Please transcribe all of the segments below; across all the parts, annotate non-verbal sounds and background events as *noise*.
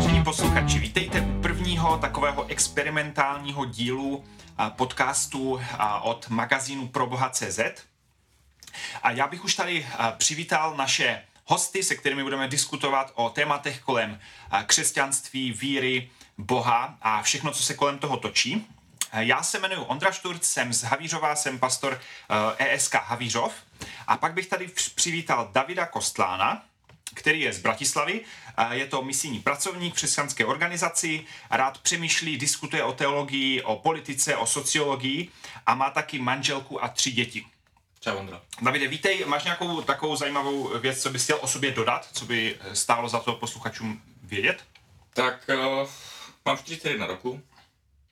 Vážení posluchači, vítejte u prvního takového experimentálního dílu podcastu od magazínu Proboha.cz. A já bych už tady přivítal naše hosty, se kterými budeme diskutovat o tématech kolem křesťanství, víry, Boha a všechno, co se kolem toho točí. Já se jmenuji Ondra Šturc, jsem z Havířova, jsem pastor ESK Havířov. A pak bych tady přivítal Davida Kostlána, který je z Bratislavy. Je to misijní pracovník v křesťanské organizaci, rád přemýšlí, diskutuje o teologii, o politice, o sociologii a má taky manželku a tři děti. Čau, Ondro. Davide, vítej. Máš nějakou takovou zajímavou věc, co bys chtěl o sobě dodat, co by stálo za to posluchačům vědět? Tak uh, mám 41 roku.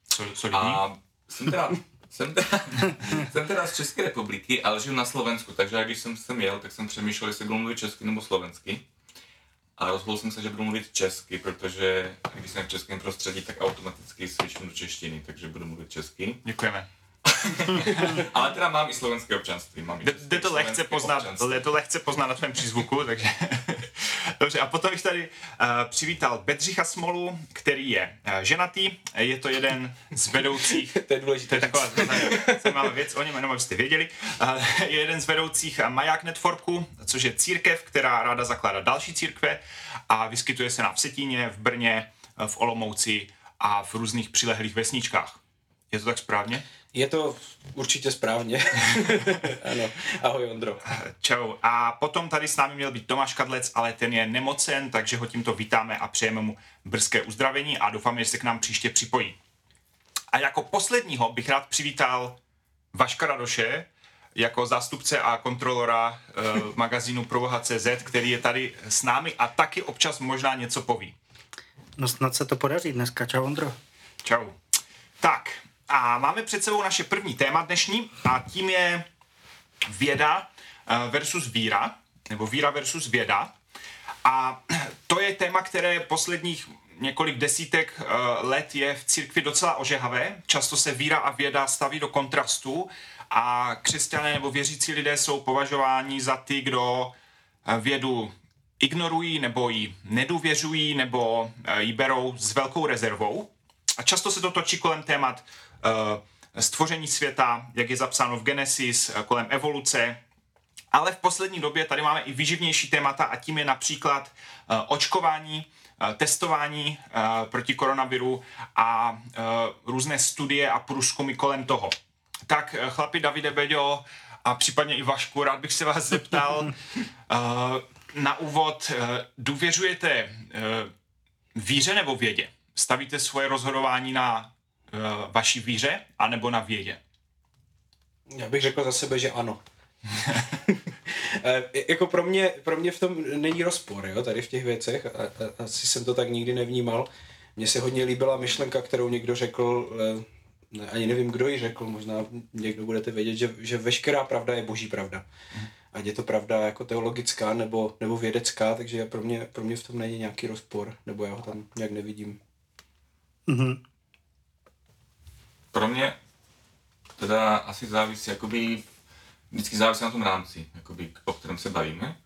Co, co a jsem teda, *laughs* jsem, teda, jsem teda z České republiky, ale žiju na Slovensku, takže když jsem sem jel, tak jsem přemýšlel, jestli budu mluvit česky nebo slovensky. A rozhodl jsem se, že budu mluvit česky, protože když jsem v českém prostředí, tak automaticky switchnu do češtiny, takže budu mluvit česky. Děkujeme. *laughs* Ale teda mám i slovenské občanství. Mám i jde, to lehce poznat, jde to lehce poznat na tvém přízvuku, takže... Dobře, a potom bych tady uh, přivítal Bedřicha Smolu, který je uh, ženatý, je to jeden z vedoucích... *laughs* to je důležité. To je taková zajímavá věc o něm, jenom abyste věděli. Uh, je jeden z vedoucích Maják Networku, což je církev, která ráda zakládá další církve a vyskytuje se na Vsetíně, v Brně, v Olomouci a v různých přilehlých vesničkách. Je to tak správně? Je to určitě správně. *laughs* ano. Ahoj Ondro. Čau. A potom tady s námi měl být Tomáš Kadlec, ale ten je nemocen, takže ho tímto vítáme a přejeme mu brzké uzdravení a doufáme, že se k nám příště připojí. A jako posledního bych rád přivítal Vaška Radoše, jako zástupce a kontrolora e, magazínu Provoha.cz, který je tady s námi a taky občas možná něco poví. No snad se to podaří dneska. Čau Ondro. Čau. Tak, a máme před sebou naše první téma dnešní a tím je věda eh, versus víra, nebo víra versus věda. A to je téma, které posledních několik desítek eh, let je v církvi docela ožehavé. Často se víra a věda staví do kontrastu a křesťané nebo věřící lidé jsou považováni za ty, kdo eh, vědu ignorují nebo ji nedůvěřují nebo ji berou s velkou rezervou. A často se to točí kolem témat stvoření světa, jak je zapsáno v Genesis, eh, kolem evoluce, ale v poslední době tady máme i vyživnější témata a tím je například eh, očkování, testování proti koronaviru a různé studie a průzkumy kolem toho. Tak chlapi Davide Beďo a případně i Vašku, rád bych se vás zeptal *laughs* na úvod, důvěřujete víře nebo vědě? Stavíte svoje rozhodování na vaší víře anebo na vědě? Já bych řekl za sebe, že ano. *laughs* e, jako pro mě, pro mě v tom není rozpor, jo, tady v těch věcech, a, a, asi jsem to tak nikdy nevnímal. Mně se hodně líbila myšlenka, kterou někdo řekl, e, ne, ani nevím, kdo ji řekl, možná někdo budete vědět, že, že veškerá pravda je boží pravda. Ať je to pravda jako teologická nebo, nebo vědecká, takže pro mě, pro mě v tom není nějaký rozpor, nebo já ho tam nějak nevidím. Mm-hmm pro mě teda asi závisí, jakoby, vždycky závisí na tom rámci, jakoby, o kterém se bavíme.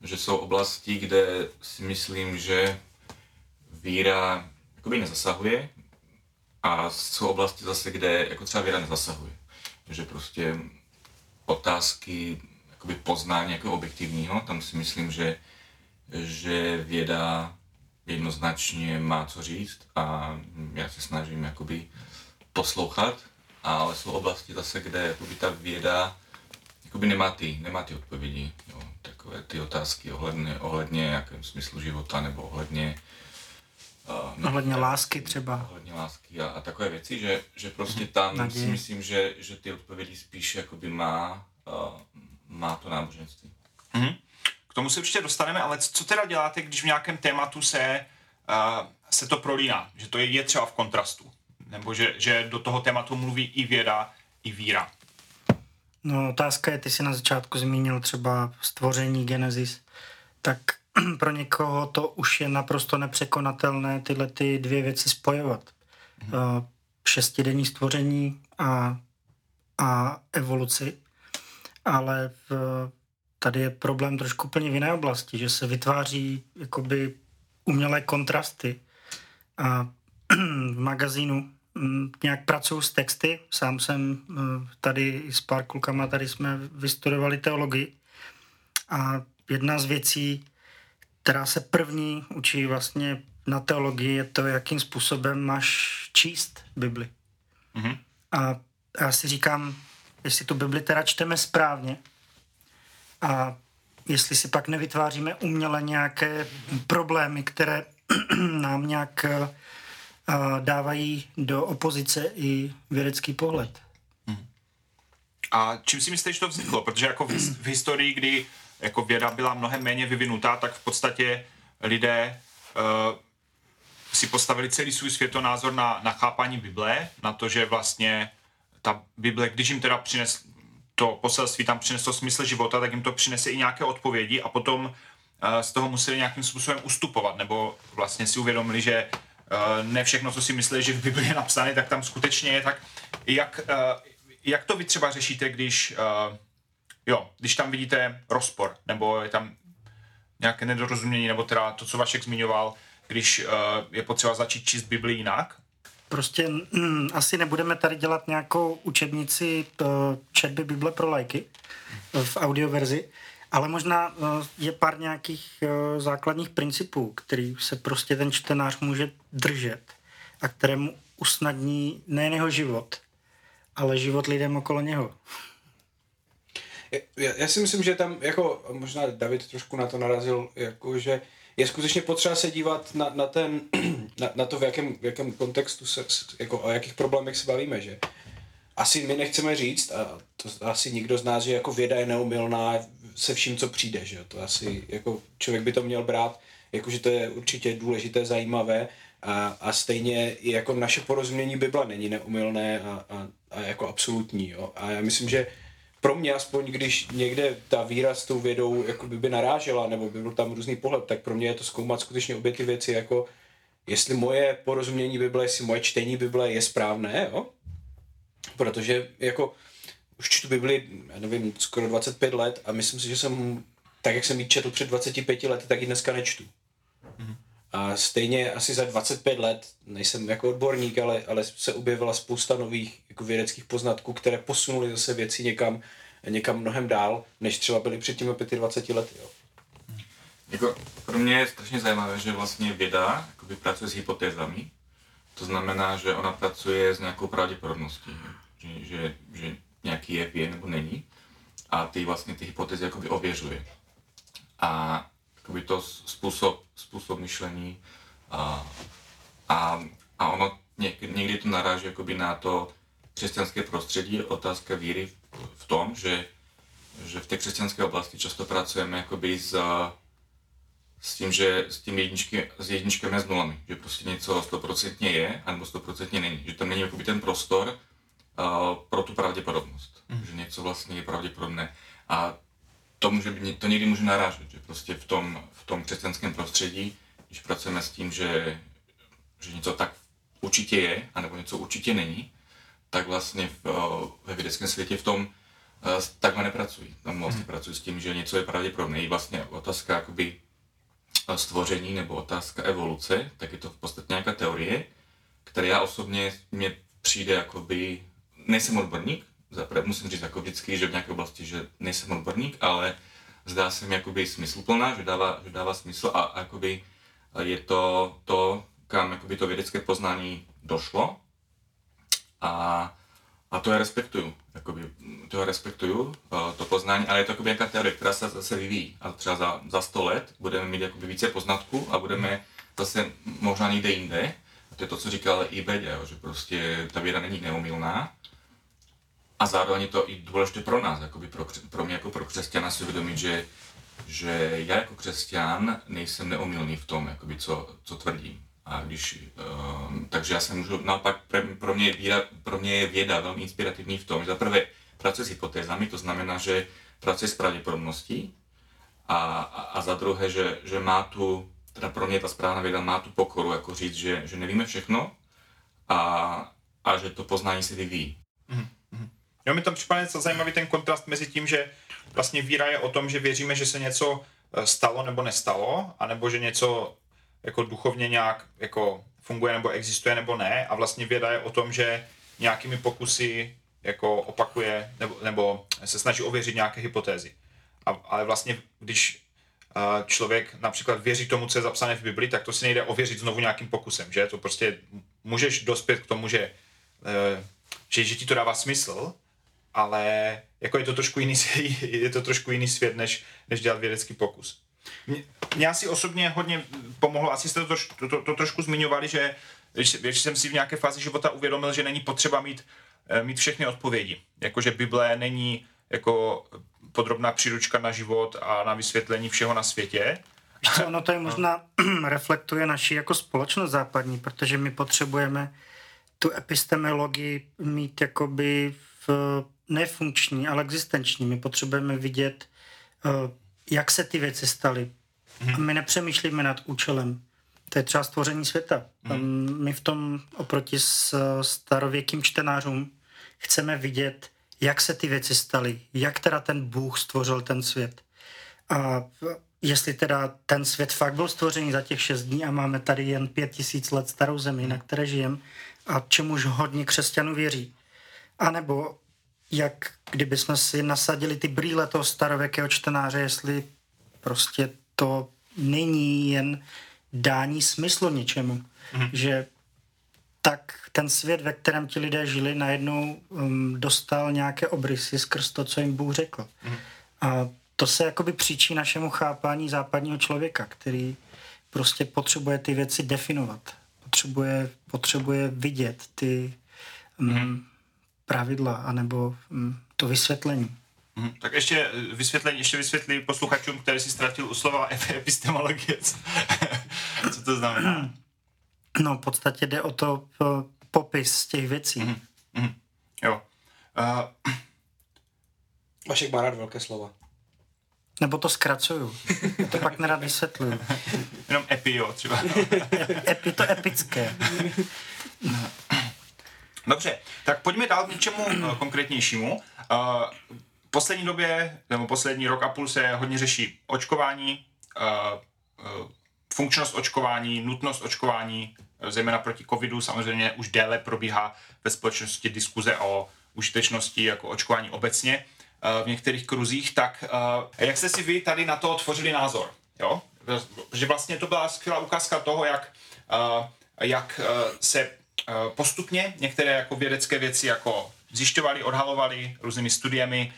Že jsou oblasti, kde si myslím, že víra jakoby nezasahuje a jsou oblasti zase, kde jako třeba víra nezasahuje. Že prostě otázky jakoby poznání jako objektivního, tam si myslím, že, že věda jednoznačně má co říct a já se snažím jakoby poslouchat, ale jsou oblasti zase, kde jakoby ta věda jakoby nemá ty, nemá ty odpovědi. Jo. Takové ty otázky ohledně, ohledně jakém smyslu života nebo ohledně Uh, ohledně lásky třeba. Ohledně lásky a, a takové věci, že, že prostě tam Naděje. si myslím, že, že ty odpovědi spíš jakoby má, uh, má to náboženství. Mm-hmm. K tomu se určitě dostaneme, ale co teda děláte, když v nějakém tématu se, uh, se to prolíná? Že to je, je třeba v kontrastu? Nebo že, že do toho tématu mluví i věda, i víra. No otázka je, ty jsi na začátku zmínil třeba stvoření Genesis, tak *clears throat* pro někoho to už je naprosto nepřekonatelné tyhle ty dvě věci spojovat. Mm-hmm. Šestidenní stvoření a, a evoluci, ale v, tady je problém trošku úplně v jiné oblasti, že se vytváří jakoby umělé kontrasty a *clears throat* v magazínu nějak pracuji s texty. Sám jsem tady s pár klukama, tady jsme vystudovali teologii. A jedna z věcí, která se první učí vlastně na teologii, je to, jakým způsobem máš číst Bibli. Mm-hmm. A já si říkám, jestli tu Bibli teda čteme správně a jestli si pak nevytváříme uměle nějaké problémy, které *clears throat* nám nějak uh, dávají do opozice i vědecký pohled. Hmm. A čím si myslíš, že to vzniklo? Protože jako v, v historii, kdy jako věda byla mnohem méně vyvinutá, tak v podstatě lidé uh, si postavili celý svůj světonázor na, na chápání Bible, na to, že vlastně ta Bible, když jim teda přines, to poselství tam přineslo smysl života, tak jim to přinese i nějaké odpovědi a potom uh, z toho museli nějakým způsobem ustupovat, nebo vlastně si uvědomili, že ne všechno, co si mysleli, že v Bibli je napsané, tak tam skutečně je. Tak jak, uh, jak to vy třeba řešíte, když, uh, jo, když tam vidíte rozpor, nebo je tam nějaké nedorozumění, nebo teda to, co Vašek zmiňoval, když je potřeba začít číst Bibli jinak? Prostě mm, asi nebudeme tady dělat nějakou učebnici uh, četby Bible pro lajky v audioverzi, ale možná uh, je pár nějakých uh, základních principů, který se prostě ten čtenář může držet a kterému usnadní nejen jeho život, ale život lidem okolo něho. Já, já si myslím, že tam, jako možná David trošku na to narazil, jako že je skutečně potřeba se dívat na, na, ten, *clears throat* na, na to, v jakém, v jakém kontextu se, jako o jakých problémech se bavíme, že asi my nechceme říct, a to asi nikdo z nás, že jako věda je neumilná se vším, co přijde, že to asi jako člověk by to měl brát, jako že to je určitě důležité, zajímavé a, a stejně i jako naše porozumění Bible není neumilné a, a, a jako absolutní, jo. A já myslím, že pro mě aspoň, když někde ta víra s tou vědou jako by, by narážela, nebo by byl tam různý pohled, tak pro mě je to zkoumat skutečně obě ty věci, jako jestli moje porozumění Bible, jestli moje čtení Bible je správné, jo? Protože jako už čtu Bibli, já nevím, skoro 25 let a myslím si, že jsem, tak jak jsem ji četl před 25 lety, tak ji dneska nečtu. Mm-hmm. A stejně asi za 25 let, nejsem jako odborník, ale, ale se objevila spousta nových jako vědeckých poznatků, které posunuly zase věci někam, někam mnohem dál, než třeba byly před těmi 25 lety. Jo. Jako, pro mě je strašně zajímavé, že vlastně věda jakoby, pracuje s hypotézami. To znamená, že ona pracuje s nějakou pravděpodobností, že, že, že nějaký jev je nebo není. A ty vlastně ty hypotézy jakoby ověřuje. A jakoby to způsob, způsob myšlení a, a, a ono někdy, někdy to naráží jakoby na to křesťanské prostředí, otázka víry v, v tom, že, že v té křesťanské oblasti často pracujeme jakoby s, s tím, že s tím jedničky, s jedničkami a s nulami, že prostě něco stoprocentně je, anebo stoprocentně není, že tam není jakoby ten prostor uh, pro tu pravděpodobnost, mm. že něco vlastně je pravděpodobné. A to, může být, to někdy může narážet, že prostě v tom, v tom křesťanském prostředí, když pracujeme s tím, že, že něco tak určitě je, anebo něco určitě není, tak vlastně v, ve vědeckém světě v tom uh, takhle nepracují. Tam vlastně hmm. pracují s tím, že něco je pravděpodobné. I vlastně otázka jakoby stvoření nebo otázka evoluce, tak je to v podstatě nějaká teorie, která já osobně mě přijde jakoby, nejsem odborník, zaprvé musím říct jako vždycky, že v nějaké oblasti, že nejsem odborník, ale zdá se mi jakoby smysluplná, že dává, že dává smysl a, a jakoby je to to, kam jakoby to vědecké poznání došlo. A, a to já respektuju, jakoby, to já respektuju, to poznání, ale je to jakoby nějaká teorie, která se zase vyvíjí. A třeba za, za 100 let budeme mít jakoby více poznatků a budeme zase možná někde jinde, a to je to, co říkal i Bedě, že prostě ta věda není neumilná, a zároveň je to i důležité pro nás, jakoby pro, pro mě jako pro křesťana si uvědomit, že, že já jako křesťan nejsem neomilný v tom, jakoby co, co tvrdím. A když, um, takže já se můžu, naopak pro mě, víra, pro mě je věda velmi inspirativní v tom, že za prvé pracuje s hypotézami, to znamená, že pracuje s pravděpodobností a, a, a za druhé, že, že má tu, teda pro mě ta správná věda má tu pokoru, jako říct, že, že nevíme všechno a, a že to poznání se vyvíjí. Mm-hmm. Jo, mi tam připadá něco zajímavý ten kontrast mezi tím, že vlastně víra je o tom, že věříme, že se něco eh, stalo nebo nestalo, anebo že něco jako duchovně nějak jako funguje nebo existuje nebo ne a vlastně věda je o tom, že nějakými pokusy jako opakuje nebo, nebo se snaží ověřit nějaké hypotézy. A, ale vlastně, když uh, člověk například věří tomu, co je zapsané v Bibli, tak to si nejde ověřit znovu nějakým pokusem, že? To prostě můžeš dospět k tomu, že, uh, že, že ti to dává smysl, ale jako je to trošku jiný, *laughs* je to trošku jiný svět, než, než dělat vědecký pokus. Mě, asi osobně hodně pomohlo, asi jste to, to, to, to trošku zmiňovali, že když, když jsem si v nějaké fázi života uvědomil, že není potřeba mít, eh, mít všechny odpovědi. Jakože Bible není jako podrobná příručka na život a na vysvětlení všeho na světě. Co, ono to je možná *clears throat* reflektuje naši jako společnost západní, protože my potřebujeme tu epistemologii mít jakoby v, nefunkční, ale existenční. My potřebujeme vidět, eh, jak se ty věci staly. A my nepřemýšlíme nad účelem. To je třeba stvoření světa. Hmm. My v tom oproti s starověkým čtenářům chceme vidět, jak se ty věci staly, jak teda ten Bůh stvořil ten svět. A jestli teda ten svět fakt byl stvořený za těch šest dní a máme tady jen pět tisíc let starou zemi, na které žijeme a čemuž hodně křesťanů věří. A nebo jak kdyby jsme si nasadili ty brýle toho starověkého čtenáře, jestli prostě to není jen dání smyslu něčemu. Mm-hmm. Že tak ten svět, ve kterém ti lidé žili, najednou um, dostal nějaké obrysy skrz to, co jim Bůh řekl. Mm-hmm. A to se jakoby příčí našemu chápání západního člověka, který prostě potřebuje ty věci definovat. Potřebuje, potřebuje vidět ty mm-hmm. Pravidla anebo um, to vysvětlení. Hmm, tak ještě eh, vysvětlení, ještě vysvětlí posluchačům, který si ztratil u slova *laughs* epistemologie. Co to znamená? No, v podstatě jde o to popis těch věcí. Mm, mm, jo. Uh... Vašek má rád velké slova. Nebo to zkracuju. to pak nerad vysvětluju. Jenom epi, jo, třeba. epi, to epické. *laughs* Dobře, tak pojďme dál k něčemu uh, konkrétnějšímu. Uh, poslední době, nebo poslední rok a půl se hodně řeší očkování, uh, uh, funkčnost očkování, nutnost očkování, zejména proti covidu. Samozřejmě už déle probíhá ve společnosti diskuze o užitečnosti jako očkování obecně v některých kruzích. Tak jak jste si vy tady na to tvořili názor? Jo? Že vlastně to byla skvělá ukázka toho, jak, jak se postupně některé jako vědecké věci jako zjišťovali, odhalovali různými studiemi,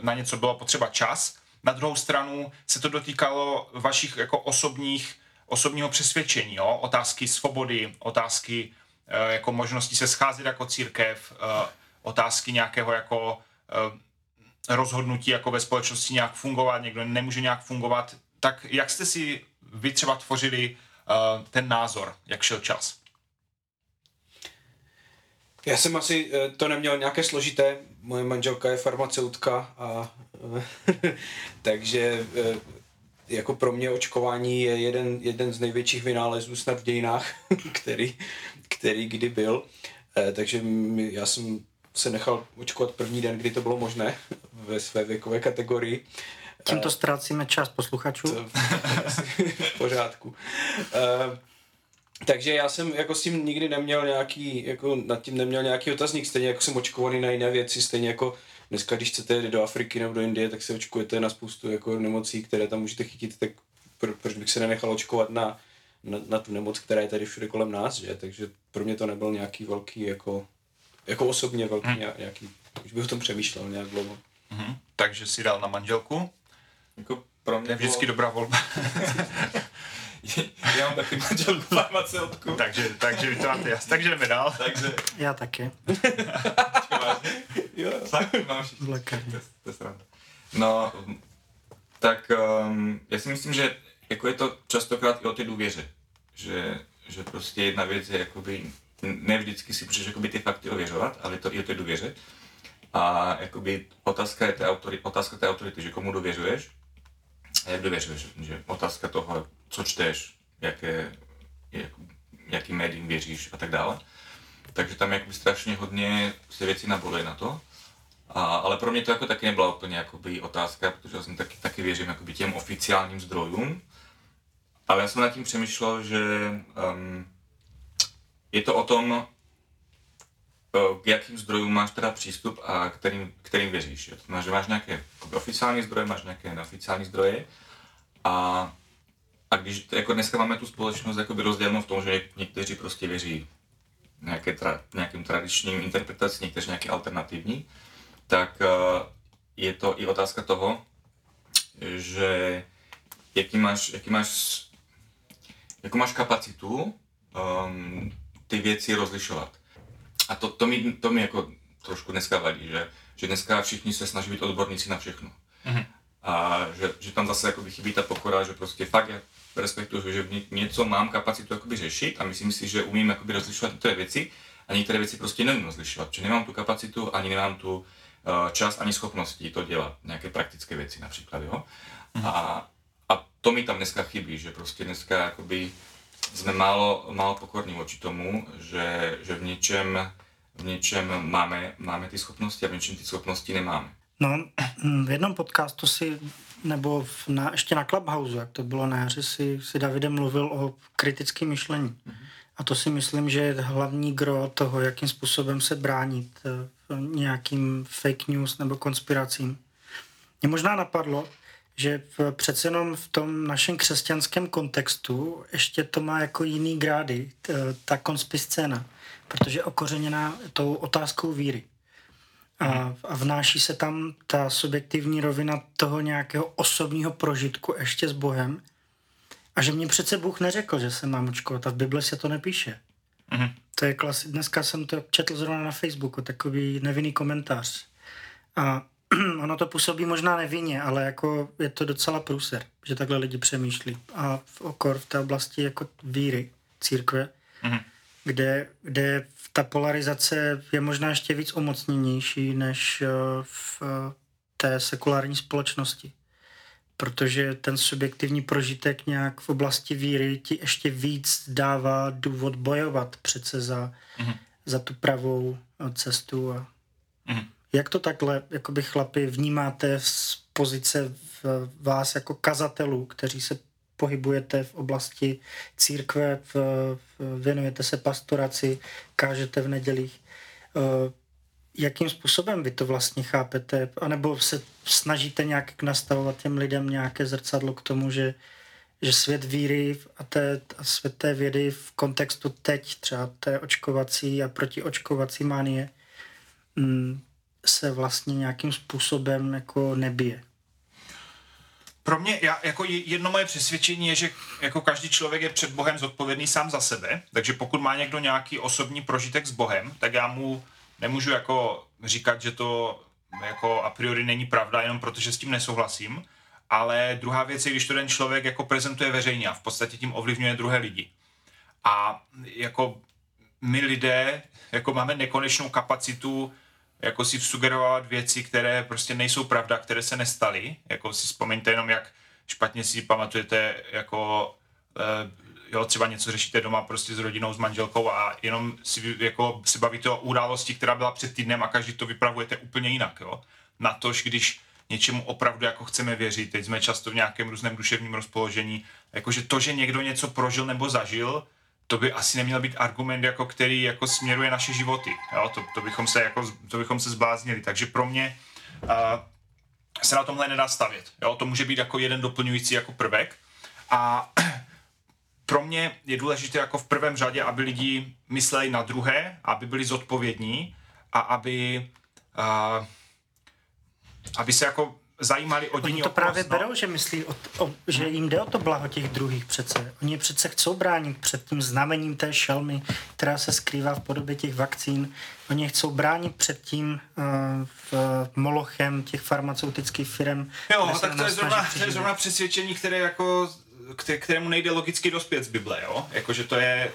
na něco bylo potřeba čas. Na druhou stranu se to dotýkalo vašich jako osobních, osobního přesvědčení, jo? otázky svobody, otázky uh, jako možnosti se scházet jako církev, otázky nějakého jako rozhodnutí jako ve společnosti nějak fungovat, někdo nemůže nějak fungovat. Tak jak jste si vy třeba tvořili ten názor, jak šel čas? Já jsem asi to neměl nějaké složité. Moje manželka je farmaceutka a *laughs* takže jako pro mě očkování je jeden, jeden z největších vynálezů snad v dějinách, *laughs* který, který kdy byl. Takže já jsem se nechal očkovat první den, kdy to bylo možné *laughs* ve své věkové kategorii. Tímto ztrácíme čas posluchačů. To, v pořádku. Takže já jsem jako s tím nikdy neměl nějaký, jako nad tím neměl nějaký otazník, stejně jako jsem očkovaný na jiné věci, stejně jako dneska, když chcete jít do Afriky nebo do Indie, tak se očkujete na spoustu jako nemocí, které tam můžete chytit, tak pro, proč bych se nenechal očkovat na, na, na, tu nemoc, která je tady všude kolem nás, že? Takže pro mě to nebyl nějaký velký, jako, jako osobně velký hmm. nějaký, už bych o tom přemýšlel nějak dlouho. Hmm. Takže si dal na manželku? Jako pro mě je vždycky bylo... dobrá volba. *laughs* Já mám taky manželku farmaceutku. takže, takže vy to máte jas. Takže jdeme dál. Takže... Já taky. *laughs* jo, fakt mám všichni. To, to No, tak um, já si myslím, že jako je to častokrát i o té důvěře. Že, že prostě jedna věc je jakoby, ne vždycky si můžeš jakoby ty fakty ověřovat, ale to i o té důvěře. A jakoby otázka je té autority, otázka té autority, že komu důvěřuješ a jak důvěřuješ, že otázka toho, co čteš, jaké, jak, jaký médium věříš a tak dále. Takže tam jakoby strašně hodně se věcí naboluje na to. A, ale pro mě to jako taky nebyla úplně jakoby otázka, protože já jsem taky, taky věřím jakoby těm oficiálním zdrojům. Ale já jsem nad tím přemýšlel, že um, je to o tom, k jakým zdrojům máš teda přístup a kterým, kterým věříš. Jo? To znamená, že máš nějaké oficiální zdroje, máš nějaké neoficiální zdroje a, a když jako dneska máme tu společnost jakoby rozdělenou v tom, že někteří prostě věří nějaké tra, nějakým tradičním interpretacím, někteří nějaké alternativní, tak uh, je to i otázka toho, že jaký máš, jaký máš, jakou máš kapacitu um, ty věci rozlišovat. A to, to, mi, to mi jako trošku dneska vadí, že, že dneska všichni se snaží být odborníci na všechno. Mm-hmm. A že, že tam zase jakoby chybí ta pokora, že prostě fakt já respektuju, že něco mám kapacitu jakoby řešit a myslím si, že umím jakoby rozlišovat tyto věci a některé věci prostě nevím rozlišovat, protože nemám tu kapacitu, ani nemám tu uh, čas, ani schopnosti to dělat, nějaké praktické věci například, jo. Mm-hmm. A, a to mi tam dneska chybí, že prostě dneska jakoby jsme málo, málo pokorní voči tomu, že, že v něčem, v něčem máme, máme ty schopnosti a v něčem ty schopnosti nemáme. No, v jednom podcastu si, nebo v, na, ještě na Clubhouse, jak to bylo na jaře, si, si Davidem mluvil o kritickém myšlení. Mm-hmm. A to si myslím, že je hlavní gro toho, jakým způsobem se bránit eh, nějakým fake news nebo konspiracím. Mě možná napadlo, že přece jenom v tom našem křesťanském kontextu ještě to má jako jiný grády, ta konspicéna, protože je okořeněná tou otázkou víry. A, a vnáší se tam ta subjektivní rovina toho nějakého osobního prožitku ještě s Bohem. A že mě přece Bůh neřekl, že se mám očkovat a v Bibli se to nepíše. Mm-hmm. To je klasi- Dneska jsem to četl zrovna na Facebooku, takový nevinný komentář. A *clears throat* ono to působí možná nevinně, ale jako je to docela průser, že takhle lidi přemýšlí. A v okor v té oblasti jako víry, církve, mm-hmm. kde, kde ta polarizace je možná ještě víc omocněnější než eh, v eh, té sekulární společnosti. Protože ten subjektivní prožitek nějak v oblasti víry ti ještě víc dává důvod bojovat přece za, mm-hmm. za tu pravou eh, cestu. A... Mm-hmm. Jak to takhle, jakoby chlapi, vnímáte z pozice v vás jako kazatelů, kteří se pohybujete v oblasti církve, v, věnujete se pastoraci, kážete v nedělích. Uh, jakým způsobem vy to vlastně chápete? A nebo se snažíte nějak nastavovat těm lidem nějaké zrcadlo k tomu, že, že svět víry a, té, a svět té vědy v kontextu teď, třeba té očkovací a protiočkovací mánie, mm, se vlastně nějakým způsobem jako nebije. Pro mě, já, jako jedno moje přesvědčení je, že jako každý člověk je před Bohem zodpovědný sám za sebe, takže pokud má někdo nějaký osobní prožitek s Bohem, tak já mu nemůžu jako říkat, že to jako a priori není pravda, jenom protože s tím nesouhlasím, ale druhá věc je, když to ten člověk jako prezentuje veřejně a v podstatě tím ovlivňuje druhé lidi. A jako my lidé jako máme nekonečnou kapacitu jako si sugerovat věci, které prostě nejsou pravda, které se nestaly. Jako si vzpomeňte jenom, jak špatně si pamatujete, jako uh, jo, třeba něco řešíte doma prostě s rodinou, s manželkou a jenom si jako si bavíte o události, která byla před týdnem a každý to vypravujete úplně jinak, jo. Natož, když něčemu opravdu jako chceme věřit, teď jsme často v nějakém různém duševním rozpoložení, jakože to, že někdo něco prožil nebo zažil, to by asi neměl být argument, jako který jako směruje naše životy. Jo? To, to, bychom se jako, to bychom se zbláznili. Takže pro mě uh, se na tomhle nedá stavět. Jo? To může být jako jeden doplňující jako prvek. A *clears throat* pro mě je důležité jako v prvém řadě, aby lidi mysleli na druhé, aby byli zodpovědní a aby, uh, aby se jako zajímali o dění Oni to právě no. berou, že myslí, o, o, že jim jde o to blaho těch druhých přece. Oni přece chcou bránit před tím znamením té šelmy, která se skrývá v podobě těch vakcín. Oni chcou bránit před tím uh, v molochem těch farmaceutických firm. Jo, tak to je, zrovna, to je zrovna přesvědčení, které jako, kterému nejde logicky dospět z Bible, jo? Jakože to je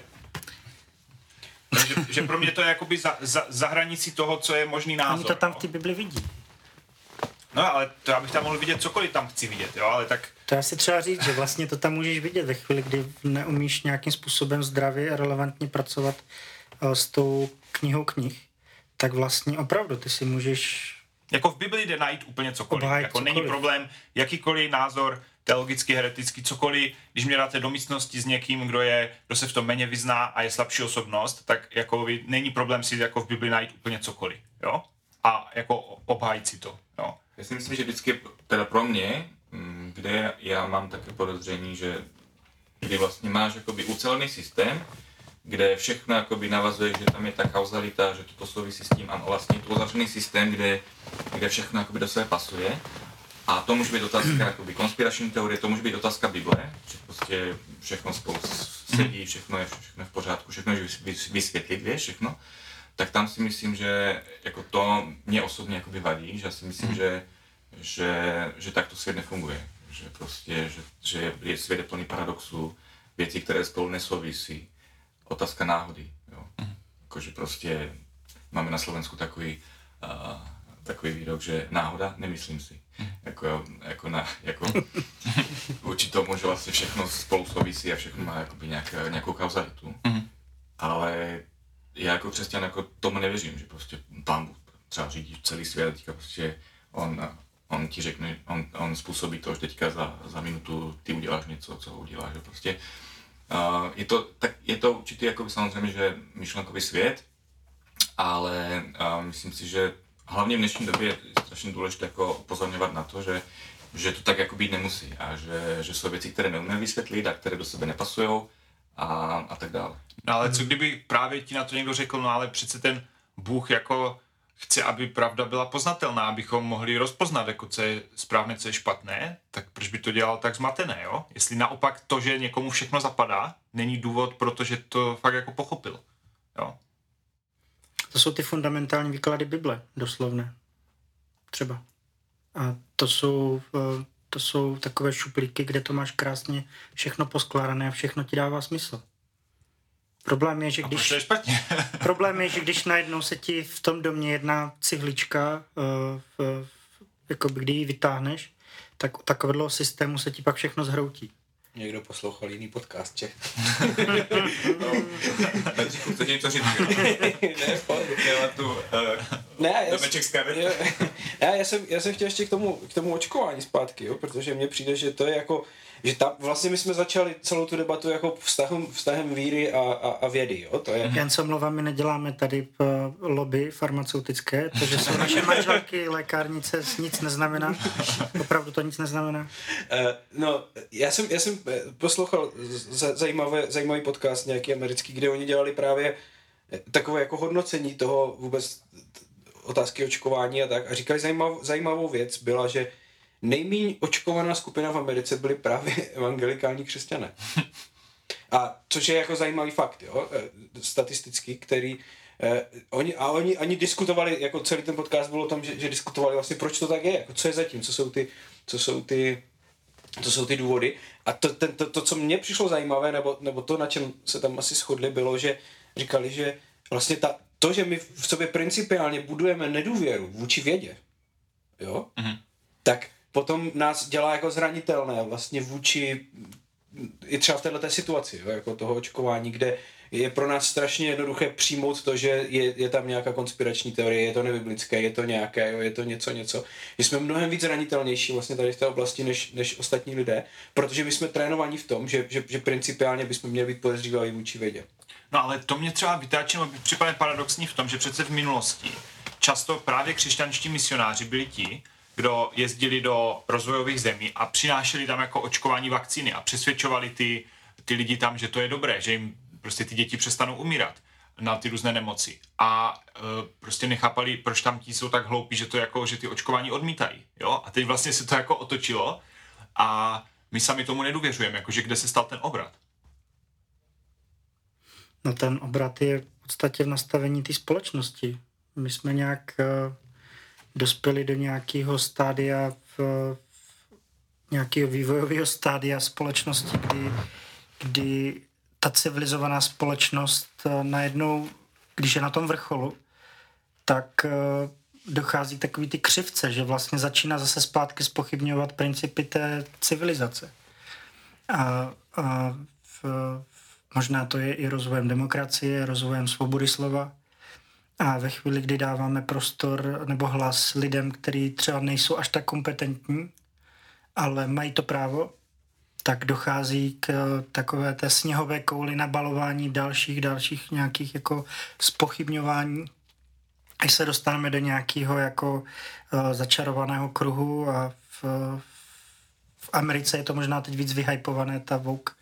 že, že pro mě to je jakoby za, za, za hranicí toho, co je možný názor. Oni to tam v té Bibli vidí. No ale to já bych tam mohl vidět cokoliv tam chci vidět, jo, ale tak... To já si třeba říct, že vlastně to tam můžeš vidět ve chvíli, kdy neumíš nějakým způsobem zdravě a relevantně pracovat uh, s tou knihou knih, tak vlastně opravdu ty si můžeš jako v Bibli jde najít úplně cokoliv. Obhájit jako cokoliv. není problém jakýkoliv názor teologicky, hereticky, cokoliv, když mě dáte do místnosti s někým, kdo, je, kdo se v tom méně vyzná a je slabší osobnost, tak jako není problém si jako v Bibli najít úplně cokoliv, jo? A jako obhájit si to? Já si myslím, že vždycky, teda pro mě, mm, kde já mám také podezření, že kdy vlastně máš jakoby ucelený systém, kde všechno jakoby navazuje, že tam je ta kauzalita, že to souvisí s tím a vlastně to uzavřený systém, kde, kde všechno jakoby do sebe pasuje. A to může být otázka *clears throat* jakoby konspirační teorie, to může být otázka Bible, že prostě všechno spolu sedí, všechno je, všechno je v pořádku, všechno je vysvětlit, víš, všechno. Tak tam si myslím, že jako to mě osobně jakoby vadí, že já si myslím, že, že, že tak to svět nefunguje. Že prostě, že, že je svět je plný paradoxů, věcí, které spolu nesouvisí otázka náhody. Jo. Mm. Jakože prostě máme na Slovensku takový, uh, takový výrok, že náhoda, nemyslím si. Mm. Jako, jako, na, jako vůči tomu, že vlastně všechno spolu souvisí a všechno má jakoby nějak, nějakou kauzalitu. Mm. Ale já jako křesťan jako tomu nevěřím, že prostě pán Bůh třeba řídí celý svět teďka prostě on, on ti řekne, on, on způsobí to, že teďka za, za minutu ty uděláš něco, co uděláš. Že prostě Uh, je, to, tak je to určitě jako samozřejmě, že myšlenkový svět, ale uh, myslím si, že hlavně v dnešní době je strašně důležité jako upozorňovat na to, že, že to tak jako být nemusí a že, že jsou věci, které neumíme vysvětlit a které do sebe nepasují a, a tak dále. No ale co kdyby právě ti na to někdo řekl, no ale přece ten Bůh jako chce, aby pravda byla poznatelná, abychom mohli rozpoznat, jako co je správné, co je špatné, tak proč by to dělal tak zmatené, jo? Jestli naopak to, že někomu všechno zapadá, není důvod, protože to fakt jako pochopil, jo? To jsou ty fundamentální výklady Bible, doslovné. Třeba. A to jsou, eh, to jsou takové šuplíky, kde to máš krásně všechno poskládané a všechno ti dává smysl. Problém je, že když... je *laughs* problém je, že když najednou se ti v tom domě jedna cihlička, uh, v, jako kdy ji vytáhneš, tak u takového systému se ti pak všechno zhroutí. Někdo poslouchal jiný podcast, že? no, chceš něco říct? *laughs* ne, Měla tu uh, ne, já, já, já, jsem, já jsem chtěl ještě k tomu, k tomu očkování zpátky, jo, protože mně přijde, že to je jako že tam vlastně my jsme začali celou tu debatu jako vztahem, vztahem víry a, a, a vědy, jo? To je... Jen se mluvám, my neděláme tady eh, lobby farmaceutické, to, že jsou naše *laughs* manželky lékárnice, nic neznamená. Opravdu to nic neznamená. Uh, no, já jsem, já jsem eh, poslouchal zajímavé, zajímavý podcast nějaký americký, kde oni dělali právě takové jako hodnocení toho vůbec otázky očkování a tak a říkali zajímav, zajímavou věc byla, že nejméně očkovaná skupina v Americe byly právě *laughs* evangelikální křesťané. *laughs* A což je jako zajímavý fakt, jo, e, statistický, který eh, oni, a oni, oni diskutovali, jako celý ten podcast byl o tom, že, že diskutovali vlastně, proč to tak je, jako co je zatím, co jsou ty, co jsou ty, to jsou ty důvody. A to, ten, to, to, co mně přišlo zajímavé, nebo, nebo to, na čem se tam asi shodli, bylo, že říkali, že vlastně ta, to, že my v sobě principiálně budujeme nedůvěru vůči vědě, jo, mm-hmm. tak potom nás dělá jako zranitelné vlastně vůči i třeba v této situaci, jo, jako toho očkování, kde je pro nás strašně jednoduché přijmout to, že je, je tam nějaká konspirační teorie, je to nebiblické, je to nějaké, jo, je to něco, něco. My jsme mnohem víc zranitelnější vlastně tady v té oblasti než, než ostatní lidé, protože my jsme trénovaní v tom, že, že, že principiálně bychom měli být podezřívaví vůči vědě. No ale to mě třeba vytáčelo, připadne paradoxní v tom, že přece v minulosti často právě křesťanští misionáři byli ti, kdo jezdili do rozvojových zemí a přinášeli tam jako očkování vakcíny a přesvědčovali ty, ty lidi tam, že to je dobré, že jim prostě ty děti přestanou umírat na ty různé nemoci. A e, prostě nechápali, proč tam ti jsou tak hloupí, že to jako, že ty očkování odmítají. Jo? A teď vlastně se to jako otočilo a my sami tomu nedůvěřujeme, jakože kde se stal ten obrat. No ten obrat je v podstatě v nastavení té společnosti. My jsme nějak uh dospěli do nějakého stádia v, nějakého vývojového stádia společnosti, kdy, kdy ta civilizovaná společnost eh, najednou, když je na tom vrcholu, tak eh, dochází takový ty křivce, že vlastně začíná zase zpátky spochybňovat principy té civilizace. A, a v, možná to je i rozvojem demokracie, rozvojem svobody slova, a ve chvíli, kdy dáváme prostor nebo hlas lidem, kteří třeba nejsou až tak kompetentní ale mají to právo, tak dochází k eh, takové té sněhové kouli nabalování dalších, dalších nějakých jako spochybňování až se dostaneme do nějakého jako uh, začarovaného kruhu a v, v Americe je to možná teď víc vyhypované, ta Vogue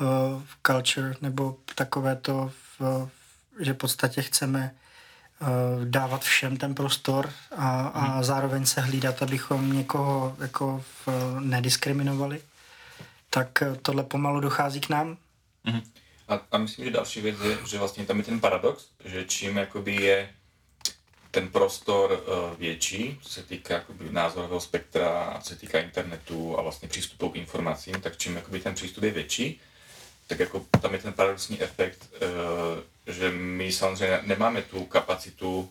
uh, culture, nebo takové to, v, že v podstatě chceme dávat všem ten prostor a, a hmm. zároveň se hlídat, abychom někoho jako v, nediskriminovali. Tak tohle pomalu dochází k nám. Hmm. A, a myslím, že další věc je, že vlastně tam je ten paradox, že čím jakoby je ten prostor uh, větší, co se týká jakoby, názorového spektra, co se týká internetu a vlastně přístupu k informacím, tak čím jakoby, ten přístup je větší, tak jako tam je ten paradoxní efekt, uh, že my samozřejmě nemáme tu kapacitu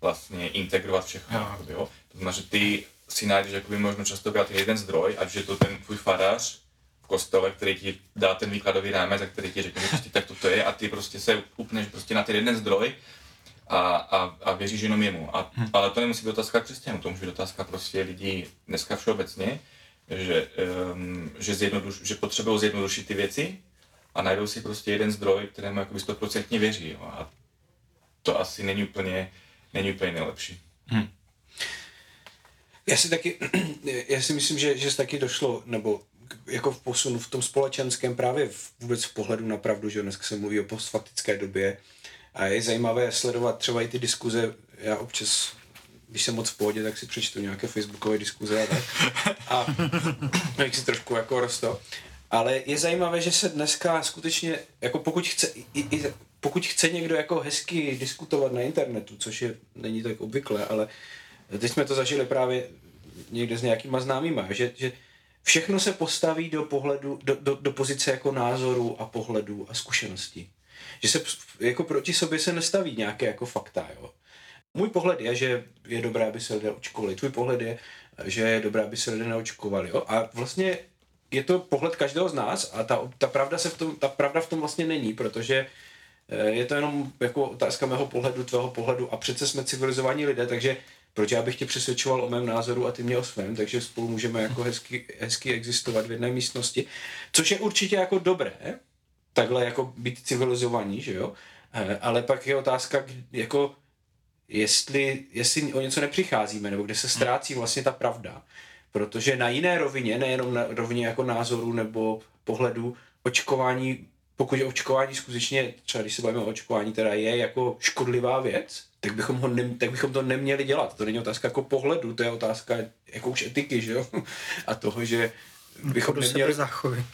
vlastně integrovat všechno. No. Jakoby, jo? To znamená, že ty si najdeš jakoby, možno častokrát jeden zdroj, ať je to ten tvůj farář v kostele, který ti dá ten výkladový rámec a který ti řekne, že prostě tak toto je a ty prostě se upneš prostě na ten jeden zdroj a, a, a věříš jenom jemu. A, hmm. Ale to nemusí být otázka křesťanů, to může být otázka prostě lidí dneska všeobecně, že, um, že, zjednoduš, že potřebují zjednodušit ty věci a najdou si prostě jeden zdroj, kterému jakoby stoprocentně věří. Jo. A to asi není úplně, není úplně nejlepší. Hmm. Já si taky, *clears throat* já si myslím, že, že taky došlo, nebo jako v posunu v tom společenském právě v, vůbec v pohledu na pravdu, že dneska se mluví o postfaktické době, a je zajímavé sledovat třeba i ty diskuze, já občas když jsem moc v pohodě, tak si přečtu nějaké facebookové diskuze a tak. A *laughs* jak si trošku jako rosto. Ale je zajímavé, že se dneska skutečně, jako pokud chce, i, i, pokud chce někdo jako hezky diskutovat na internetu, což je, není tak obvyklé, ale teď jsme to zažili právě někde s nějakýma známýma, že, že všechno se postaví do pohledu, do, do, do pozice jako názoru a pohledu a zkušeností že se jako proti sobě se nestaví nějaké jako fakta, jo. Můj pohled je, že je dobré, aby se lidé očkovali. Tvůj pohled je, že je dobré, aby se lidé neočkovali. Jo? A vlastně je to pohled každého z nás a ta, ta, pravda, se v tom, ta pravda v tom vlastně není, protože eh, je to jenom jako otázka mého pohledu, tvého pohledu a přece jsme civilizovaní lidé, takže proč já bych tě přesvědčoval o mém názoru a ty mě o svém, takže spolu můžeme jako hezky, hezky existovat v jedné místnosti, což je určitě jako dobré, takhle jako být civilizovaní, že jo? Eh, ale pak je otázka, jako jestli, jestli o něco nepřicházíme, nebo kde se hmm. ztrácí vlastně ta pravda. Protože na jiné rovině, nejenom na rovině jako názoru nebo pohledu, očkování, pokud je očkování skutečně, třeba když se bavíme o očkování, teda je jako škodlivá věc, tak bychom, ho ne, tak bychom to neměli dělat. To není otázka jako pohledu, to je otázka jako už etiky, že jo? *laughs* A toho, že bychom neměli,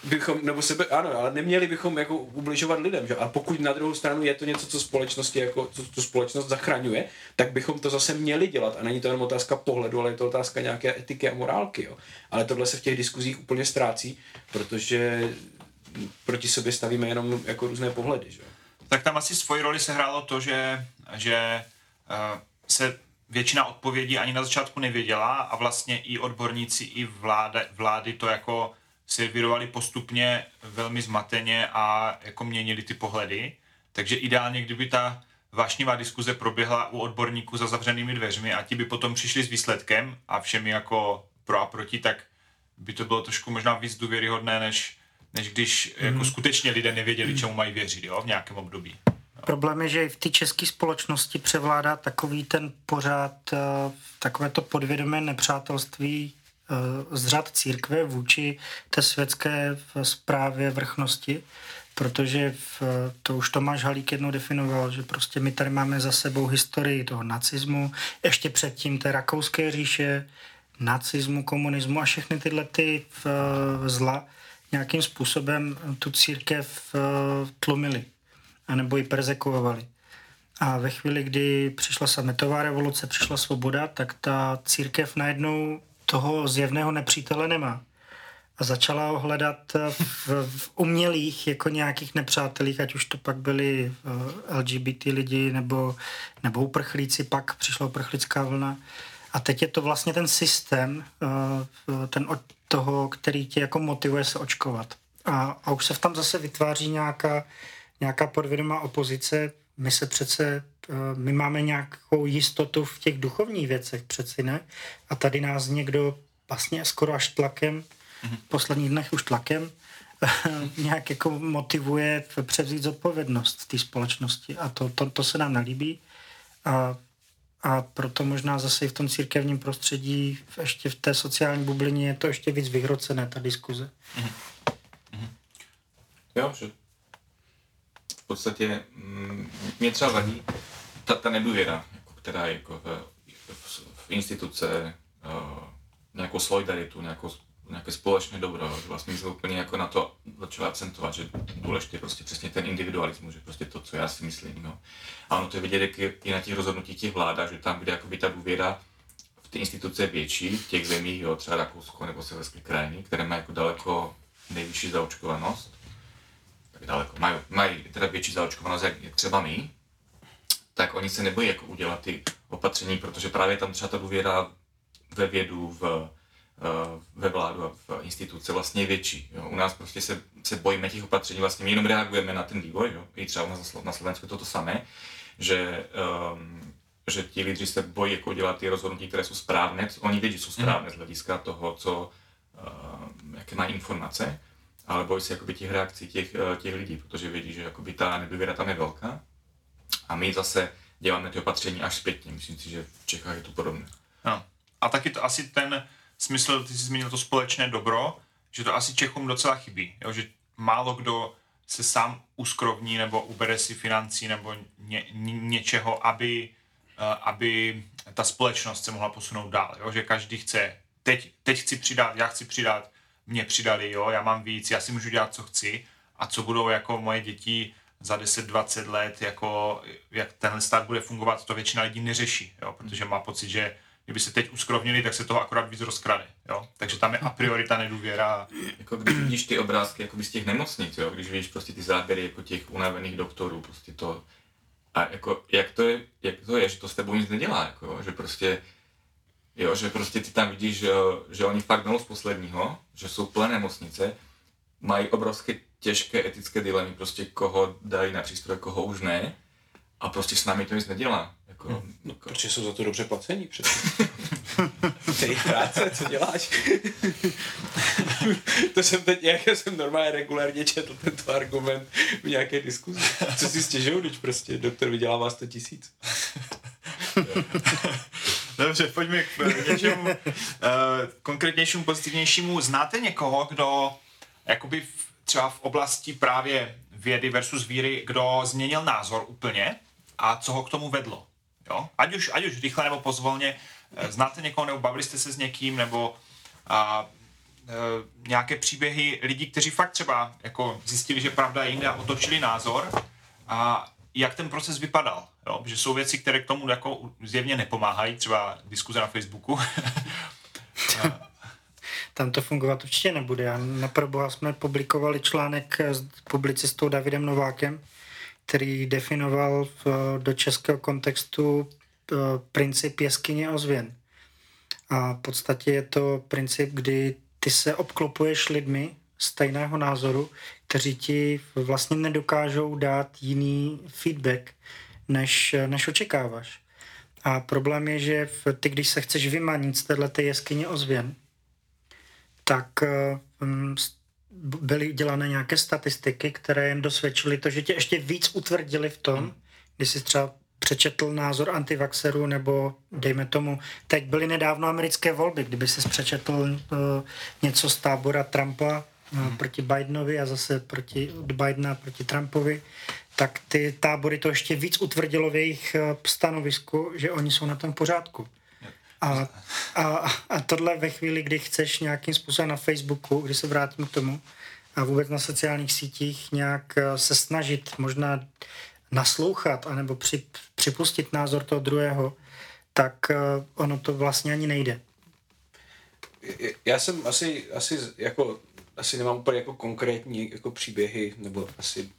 bychom, nebo sebe, ano, ale neměli bychom jako ubližovat lidem, že? A pokud na druhou stranu je to něco, co společnosti jako, co tu společnost zachraňuje, tak bychom to zase měli dělat. A není to jenom otázka pohledu, ale je to otázka nějaké etiky a morálky, jo. Ale tohle se v těch diskuzích úplně ztrácí, protože proti sobě stavíme jenom jako různé pohledy, že? Tak tam asi svoji roli se hrálo to, že, že uh, se většina odpovědí ani na začátku nevěděla a vlastně i odborníci, i vlády, vlády to jako servírovali postupně velmi zmateně a jako měnili ty pohledy. Takže ideálně, kdyby ta vášnivá diskuze proběhla u odborníků za zavřenými dveřmi a ti by potom přišli s výsledkem a všemi jako pro a proti, tak by to bylo trošku možná víc důvěryhodné, než, než když mm. jako mhm. skutečně lidé nevěděli, čemu mají věřit jo, v nějakém období. Problém je, že i v té české společnosti převládá takový ten pořád, uh, takové to podvědomé nepřátelství uh, z řad církve vůči té světské zprávě vrchnosti, protože v, to už Tomáš Halík jednou definoval, že prostě my tady máme za sebou historii toho nacismu, ještě předtím té rakouské říše, nacismu, komunismu a všechny tyhle ty v, zla nějakým způsobem tu církev tlumili anebo ji persekuovali. A ve chvíli, kdy přišla sametová revoluce, přišla svoboda, tak ta církev najednou toho zjevného nepřítele nemá. A začala ho hledat v, v umělých jako nějakých nepřátelích, ať už to pak byli eh, LGBT lidi nebo, nebo uprchlíci, pak přišla uprchlická vlna. A teď je to vlastně ten systém, eh, ten od toho, který tě jako motivuje se očkovat. A, a už se v tam zase vytváří nějaká nějaká podvědomá opozice, my se přece, eh, my máme nějakou jistotu v těch duchovních věcech, přeci ne? A tady nás někdo vlastně skoro až tlakem, v posledních dnech už tlakem, *laughs* nějak jako motivuje převzít zodpovědnost v té společnosti. A to, to, to se nám nelíbí. A, a proto možná zase i v tom církevním prostředí, ještě v té sociální bublině je to ještě víc vyhrocené, ta diskuze. Jo, že v podstatě mm, mě třeba vadí ta, ta nedůvěra, jako, která je jako v, v, v instituce, uh, nějakou solidaritu, nějakou, nějaké společné dobro, že vlastně jsme úplně jako na to začali akcentovat, že důležité je prostě přesně ten individualismus, že prostě to, co já si myslím. No. A ono to je vidět i na těch rozhodnutích těch vládách, že tam, kde jakoby ta důvěra v ty instituce je větší, v těch zemích, jo, třeba Rakousko nebo Severské krajiny, které mají jako daleko nejvyšší zaočkovanost, tak daleko, mají, mají teda větší zaočkovanost, jak, jak třeba my, tak oni se nebojí jako udělat ty opatření, protože právě tam třeba ta důvěra ve vědu, v, eh, ve vládu a v instituce vlastně je větší. Jo. U nás prostě se, se bojíme těch opatření, vlastně my jenom reagujeme na ten vývoj, jo. i třeba na Slovensku to to samé, že, um, že ti lidi se bojí jako dělat ty rozhodnutí, které jsou správné, oni vědí, že jsou správné z hlediska toho, co, uh, jaké mají informace, ale bojí se jakoby těch reakcí těch, eh, těch lidí, protože vědí, že jakoby ta nedůvěra tam je velká a my zase děláme ty opatření až zpětně. Myslím si, že v Čechách je to podobné. No. A taky to asi ten smysl, ty jsi zmínil to společné dobro, že to asi Čechům docela chybí. Jo? Že málo kdo se sám uskrovní nebo ubere si financí nebo ně, něčeho, aby, uh, aby ta společnost se mohla posunout dál. Jo? Že každý chce, teď, teď chci přidat, já chci přidat, mě přidali, jo? já mám víc, já si můžu dělat, co chci a co budou jako moje děti za 10-20 let, jako, jak tenhle stát bude fungovat, to většina lidí neřeší, jo? protože má pocit, že kdyby se teď uskrovnili, tak se toho akorát víc rozkrade. Jo? Takže tam je a priori ta nedůvěra. Jako když vidíš ty obrázky jako z těch nemocnic, jo? když vidíš prostě ty záběry jako těch unavených doktorů, prostě to, a jako, jak to je, jak to je, že to s tebou nic nedělá, jako, že prostě Jo, že prostě ty tam vidíš, že, že oni fakt jdou z posledního, že jsou plné nemocnice, mají obrovské těžké etické dilemy, prostě koho dají na přístroj, koho už ne. A prostě s námi to nic nedělá. Jako, no, no jako... Protože jsou za to dobře placení přece. *laughs* to je práce, co děláš? *laughs* to jsem teď, jak jsem normálně regulárně četl tento argument v nějaké diskuzi. Co si stěžují, když prostě doktor vydělává 100 tisíc? *laughs* Dobře, pojďme k něčemu uh, konkrétnějšímu, pozitivnějšímu. Znáte někoho, kdo jakoby v, třeba v oblasti právě vědy versus víry, kdo změnil názor úplně a co ho k tomu vedlo? Jo? Ať, už, ať už rychle nebo pozvolně. Uh, znáte někoho nebo bavili jste se s někým nebo uh, nějaké příběhy lidí, kteří fakt třeba jako zjistili, že pravda je jinde a otočili názor a jak ten proces vypadal. Jo? Že jsou věci, které k tomu jako zjevně nepomáhají, třeba diskuze na Facebooku. *laughs* Tam to fungovat určitě nebude. Já na Proboha jsme publikovali článek s publicistou Davidem Novákem, který definoval v, do českého kontextu eh, princip jeskyně ozvěn. A v podstatě je to princip, kdy ty se obklopuješ lidmi stejného názoru, kteří ti vlastně nedokážou dát jiný feedback, než, než očekáváš. A problém je, že v, ty, když se chceš vymanit z této jeskyně ozvěn, tak um, byly dělané nějaké statistiky, které jen dosvědčily to, že tě ještě víc utvrdili v tom, hmm. když jsi třeba přečetl názor antivaxerů, nebo dejme tomu, teď byly nedávno americké volby, kdyby jsi přečetl uh, něco z tábora Trumpa hmm. proti Bidenovi a zase proti, od Bidena proti Trumpovi, tak ty tábory to ještě víc utvrdilo v jejich eh, stanovisku, že oni jsou na tom pořádku. A, a, a tohle ve chvíli, kdy chceš nějakým způsobem na Facebooku, kdy se vrátím k tomu, a vůbec na sociálních sítích nějak eh, se snažit možná naslouchat anebo při, připustit názor toho druhého, tak ono to vlastně ani nejde. Já jsem asi, asi jako asi nemám úplně jako konkrétní jako příběhy, nebo asi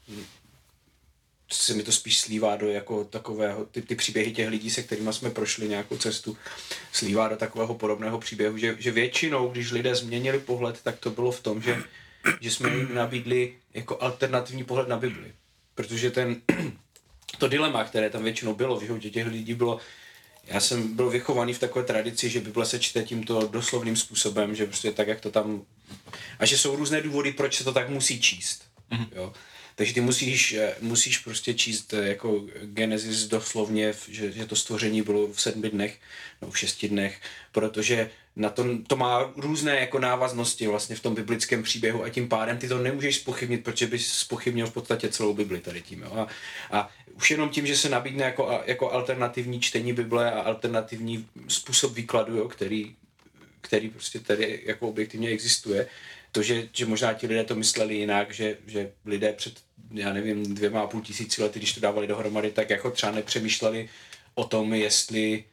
se mi to spíš slívá do jako takového, ty, ty příběhy těch lidí, se kterými jsme prošli nějakou cestu, slívá do takového podobného příběhu, že, že většinou, když lidé změnili pohled, tak to bylo v tom, že, že jsme jim nabídli jako alternativní pohled na Bibli. Protože ten, to dilema, které tam většinou bylo v životě těch lidí, bylo, já jsem byl vychovaný v takové tradici, že Bible se čte tímto doslovným způsobem, že prostě tak, jak to tam... A že jsou různé důvody, proč se to tak musí číst. Mm-hmm. Jo? Takže ty musíš, eh, musíš prostě číst eh, jako Genesis doslovně, že, že to stvoření bylo v sedmi dnech, no v šesti dnech, protože na to, to má různé jako návaznosti vlastně v tom biblickém příběhu a tím pádem ty to nemůžeš spochybnit, protože bys spochybnil v podstatě celou Bibli tady tím. Jo? A, a už jenom tím, že se nabídne jako, jako alternativní čtení Bible a alternativní způsob výkladu, jo, který, který prostě tady jako objektivně existuje, to, že, že možná ti lidé to mysleli jinak, že, že lidé před, já nevím, dvěma a půl tisíci lety, když to dávali dohromady, tak jako třeba nepřemýšleli o tom, jestli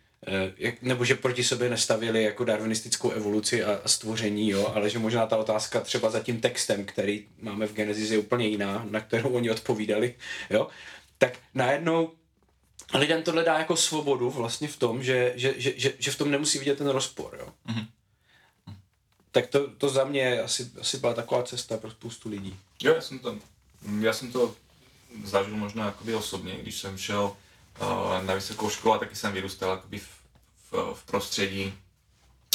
eh, nebo že proti sobě nestavili jako darwinistickou evoluci a, a stvoření, jo, ale že možná ta otázka třeba za tím textem, který máme v Genesis, je úplně jiná, na kterou oni odpovídali, jo, tak najednou lidem tohle dá jako svobodu vlastně v tom, že, že, že, že, že v tom nemusí vidět ten rozpor, jo. Mm-hmm. Tak to, to za mě asi, asi byla taková cesta pro spoustu lidí. Jo, já jsem to, já jsem to zažil možná jakoby osobně, když jsem šel uh, na vysokou školu a taky jsem vyrůstal jakoby v, v, v prostředí,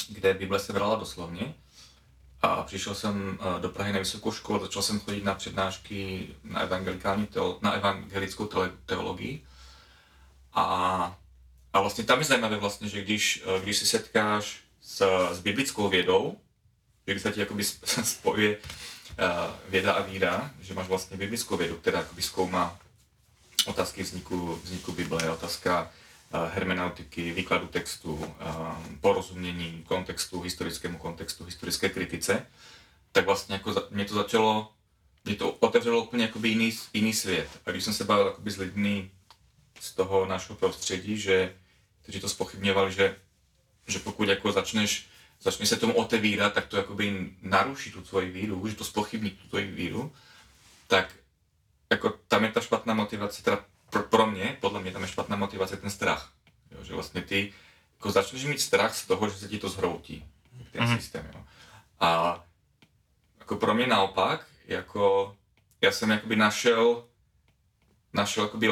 kde Bible se brala doslovně. A přišel jsem uh, do Prahy na vysokou školu, začal jsem chodit na přednášky na, evangelikální teolo- na evangelickou teologii. A, a vlastně tam je zajímavé vlastně, že když, uh, když si setkáš s, s biblickou vědou, kdy se ti jakoby *laughs* spojuje uh, věda a víra, že máš vlastně biblickou vědu, která jakoby zkoumá otázky vzniku, vzniku Bible, otázka uh, hermeneutiky, výkladu textu, uh, porozumění kontextu, historickému kontextu, historické kritice, tak vlastně jako mě to začalo, mě to otevřelo úplně jakoby jiný, jiný svět. A když jsem se bavil jakoby s lidmi z toho našeho prostředí, že, kteří to spochybňovali, že, že pokud jako začneš začne se tomu otevírat, tak to jakoby naruší tu tvoji víru, že to spochybní tu tvoji víru, tak jako tam je ta špatná motivace, teda pro, pro mě, podle mě tam je špatná motivace ten strach. Jo, že vlastně ty jako začneš mít strach z toho, že se ti to zhroutí, ten mm-hmm. systém. Jo. A jako pro mě naopak, jako já jsem jakoby našel, našel jakoby,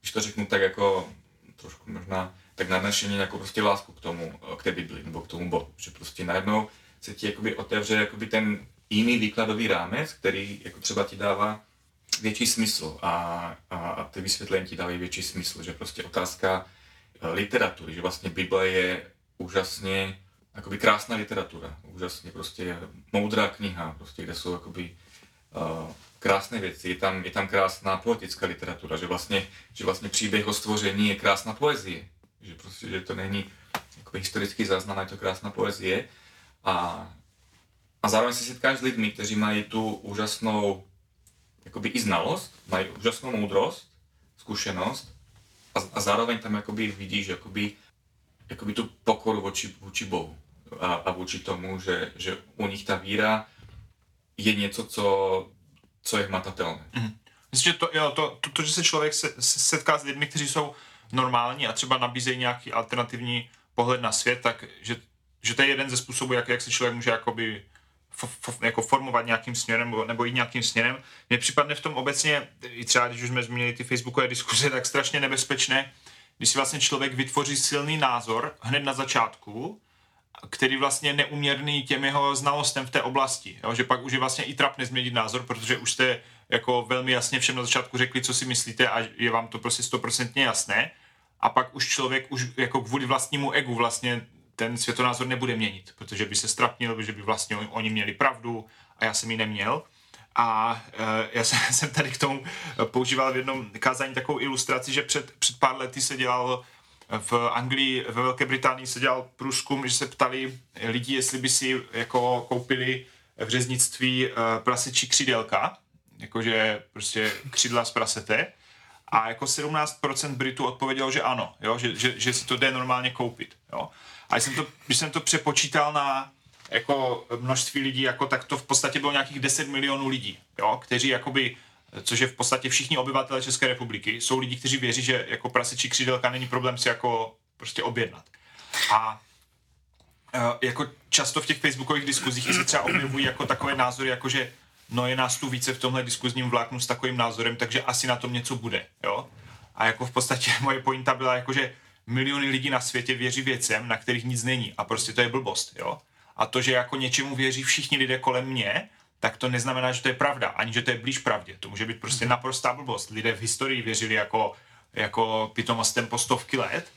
když to řeknu tak jako trošku možná tak nadnešení jako prostě lásku k tomu, eh, k té Bibli nebo k tomu Bohu. Že prostě najednou se ti jakoby otevře jakoby ten jiný výkladový rámec, který jako třeba ti dává větší smysl a, a, a ty vysvětlení ti dávají větší smysl, že prostě otázka eh, literatury, že vlastně Bible je úžasně jakoby krásná literatura, úžasně prostě moudrá kniha, prostě, kde jsou jakoby uh, krásné věci, je tam, je tam krásná poetická literatura, že vlastně, že vlastně příběh o stvoření je krásná poezie, že prostě, že to není jako historický záznam, je to krásná poezie a, a zároveň se setkáš s lidmi, kteří mají tu úžasnou jakoby i znalost, mají úžasnou moudrost, zkušenost a, a zároveň tam jakoby vidíš jakoby, jakoby tu pokoru voči, voči Bohu a, a vůči tomu, že, že u nich ta víra je něco, co, co je hmatatelné. Mm. Myslím, že to, jo, to, to, to, že se člověk se, se setká s lidmi, kteří jsou normální a třeba nabízejí nějaký alternativní pohled na svět, tak že, že to je jeden ze způsobů, jak, jak se člověk může jakoby f, f, jako formovat nějakým směrem nebo, nebo jít nějakým směrem. Mně připadne v tom obecně, i třeba když už jsme zmínili ty facebookové diskuze, tak strašně nebezpečné, když si vlastně člověk vytvoří silný názor hned na začátku, který vlastně neuměrný těm jeho znalostem v té oblasti. Jo? Že pak už je vlastně i trapné změnit názor, protože už jste jako velmi jasně všem na začátku řekli, co si myslíte a je vám to prostě stoprocentně jasné a pak už člověk už jako kvůli vlastnímu egu vlastně ten světonázor nebude měnit, protože by se strapnil, že by vlastně oni měli pravdu a já jsem ji neměl. A e, já jsem, *laughs* jsem tady k tomu používal v jednom kázání takovou ilustraci, že před, před pár lety se dělal v Anglii, ve Velké Británii se dělal průzkum, že se ptali lidí, jestli by si jako koupili v řeznictví e, prasečí křídelka, jakože prostě křídla z prasete a jako 17% Britů odpovědělo, že ano, jo? Že, že, že si to jde normálně koupit. Jo? A jsem to, když jsem to přepočítal na jako množství lidí, jako, tak to v podstatě bylo nějakých 10 milionů lidí, jo? kteří jakoby což je v podstatě všichni obyvatele České republiky, jsou lidi, kteří věří, že jako prasečí křídelka není problém si jako prostě objednat. A e, jako často v těch facebookových diskuzích se třeba objevují jako takové názory, jako že no je nás tu více v tomhle diskuzním vláknu s takovým názorem, takže asi na tom něco bude, jo. A jako v podstatě *laughs* moje pointa byla jako, že miliony lidí na světě věří věcem, na kterých nic není a prostě to je blbost, jo. A to, že jako něčemu věří všichni lidé kolem mě, tak to neznamená, že to je pravda, ani že to je blíž pravdě. To může být prostě naprostá blbost. Lidé v historii věřili jako, jako pitomostem po stovky let.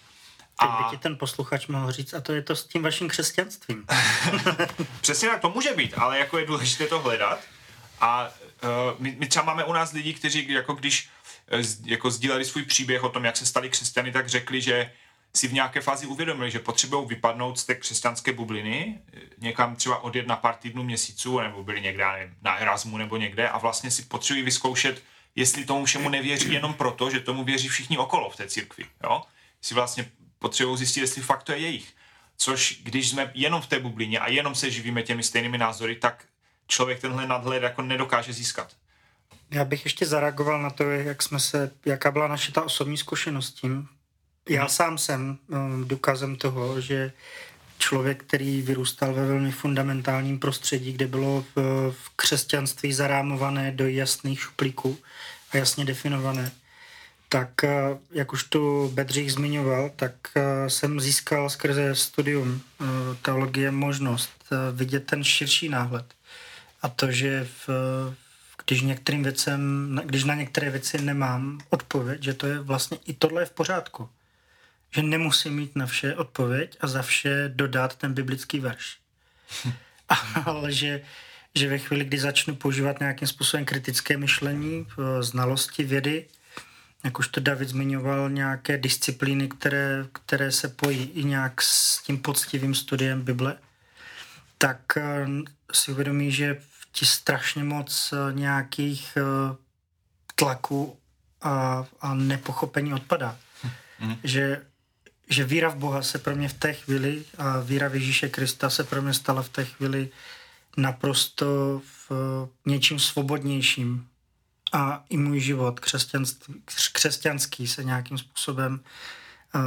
Teď by ti ten posluchač mohl říct, a to je to s tím vaším křesťanstvím. *laughs* *laughs* Přesně tak, to může být, ale jako je důležité to hledat. A uh, my, my třeba máme u nás lidi, kteří jako když uh, jako sdíleli svůj příběh o tom, jak se stali křesťany, tak řekli, že si v nějaké fázi uvědomili, že potřebují vypadnout z té křesťanské bubliny, někam třeba odjet na pár týdnů, měsíců, nebo byli někde nevím, na Erasmu nebo někde a vlastně si potřebují vyzkoušet, jestli tomu všemu nevěří jenom proto, že tomu věří všichni okolo v té církvi. Jo? Si vlastně potřebují zjistit, jestli fakt to je jejich. Což když jsme jenom v té bublině a jenom se živíme těmi stejnými názory, tak člověk tenhle nadhled jako nedokáže získat. Já bych ještě zareagoval na to, jak jsme se, jaká byla naše ta osobní zkušenost tím, já mhm. sám jsem um, důkazem toho, že člověk, který vyrůstal ve velmi fundamentálním prostředí, kde bylo v, v křesťanství zarámované do jasných šuplíků a jasně definované, tak eh, jak už tu Bedřich zmiňoval, tak eh, jsem získal skrze studium eh, teologie možnost vidět ten širší náhled. A to, že v, když, některým věcem, když na některé věci nemám odpověď, že to je vlastně i tohle je v pořádku že nemusím mít na vše odpověď a za vše dodat ten biblický verš. *laughs* Ale že, že ve chvíli, kdy začnu používat nějakým způsobem kritické myšlení, eh, znalosti vědy, jak už to David zmiňoval, nějaké disciplíny, které, které se pojí i nějak s tím poctivým studiem Bible, tak eh, si uvědomí, že ti strašně moc eh, nějakých tlaků a, a nepochopení odpadá. Mm. Že že víra v Boha se pro mě v té chvíli a víra v Ježíše Krista se pro mě stala v té chvíli naprosto v něčím svobodnějším. A i můj život křesťanský se nějakým způsobem uh,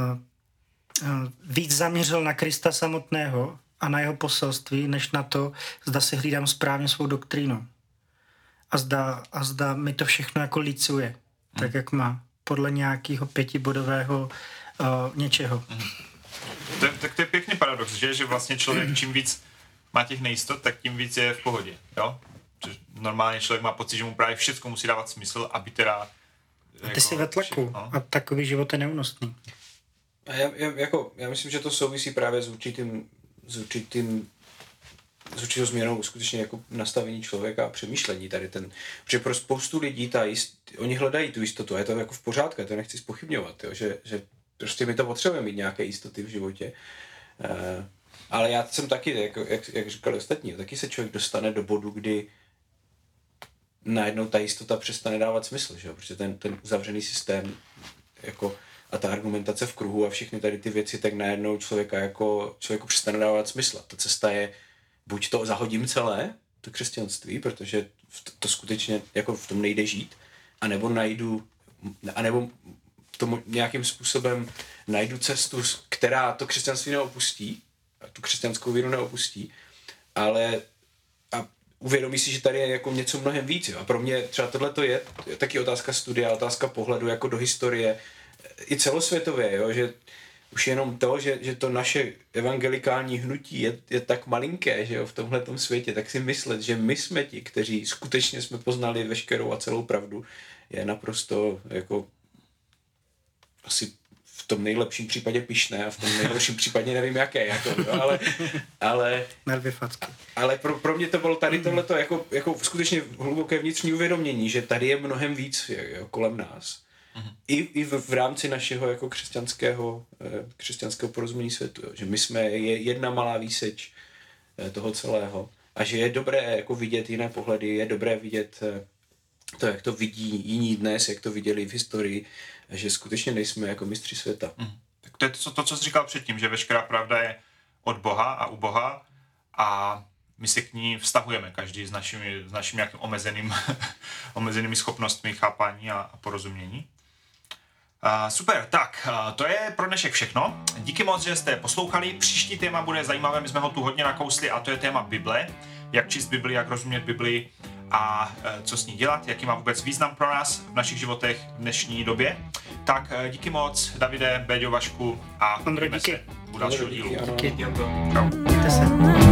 uh, víc zaměřil na Krista samotného a na jeho poselství, než na to, zda si hlídám správně svou doktrínu. A zda, a zda mi to všechno jako licuje, hmm. tak jak má, podle nějakého pětibodového uh, něčeho. To, tak to je pěkný paradox, že, že vlastně člověk čím víc má těch nejistot, tak tím víc je v pohodě, jo? Normálně člověk má pocit, že mu právě všechno musí dávat smysl, aby teda... A ty jako, jsi ve tlaku no? a takový život je neúnosný. A já, já, jako, já myslím, že to souvisí právě s určitým, s určitým s určitou změnou skutečně jako nastavení člověka a přemýšlení tady ten, protože pro spoustu lidí ta jist, oni hledají tu jistotu a je to jako v pořádku, to nechci spochybňovat, jo, že, že prostě my to potřebujeme mít nějaké jistoty v životě. Uh, ale já jsem taky, jak, jak, jak říkali ostatní, taky se člověk dostane do bodu, kdy najednou ta jistota přestane dávat smysl, že jo? protože ten, ten uzavřený systém jako, a ta argumentace v kruhu a všechny tady ty věci, tak najednou člověka jako, člověku přestane dávat smysl. Ta cesta je, buď to zahodím celé, to křesťanství, protože to, to skutečně jako v tom nejde žít, anebo najdu, anebo tomu nějakým způsobem najdu cestu, která to křesťanství neopustí, tu křesťanskou víru neopustí, ale a uvědomí si, že tady je jako něco mnohem víc. Jo. A pro mě třeba tohle je, je taky otázka studia, otázka pohledu jako do historie, i celosvětově, jo, že už jenom to, že, že to naše evangelikální hnutí je, je tak malinké, že jo, v tomhle světě, tak si myslet, že my jsme ti, kteří skutečně jsme poznali veškerou a celou pravdu, je naprosto jako asi v tom nejlepším případě pišné a v tom nejhorším *laughs* případě nevím jaké, jako, jo, ale, ale, ale pro, pro mě to bylo tady tohleto jako, jako skutečně hluboké vnitřní uvědomění, že tady je mnohem víc jo, kolem nás. I, i v, v rámci našeho jako křesťanského, eh, křesťanského porozumění světu, jo, že my jsme je jedna malá výseč eh, toho celého a že je dobré jako vidět jiné pohledy, je dobré vidět eh, to, jak to vidí jiní dnes, jak to viděli v historii, že skutečně nejsme jako mistři světa. Mm. Tak to je to, to, co jsi říkal předtím, že veškerá pravda je od Boha a u Boha a my se k ní vztahujeme, každý s našimi, s našimi nějakým omezeným, *laughs* omezenými schopnostmi chápání a, a porozumění. Uh, super, tak uh, to je pro dnešek všechno. Díky moc, že jste poslouchali. Příští téma bude zajímavé, my jsme ho tu hodně nakousli a to je téma Bible. Jak číst Bibli, jak rozumět Bibli a eh, co s ní dělat, jaký má vůbec význam pro nás v našich životech v dnešní době. Tak eh, díky moc, Davide, Béďo, Vašku a uvidíme díky. se u dalšího Díky, dílu. ano. Díky. Jdem to. Čau. Mějte se.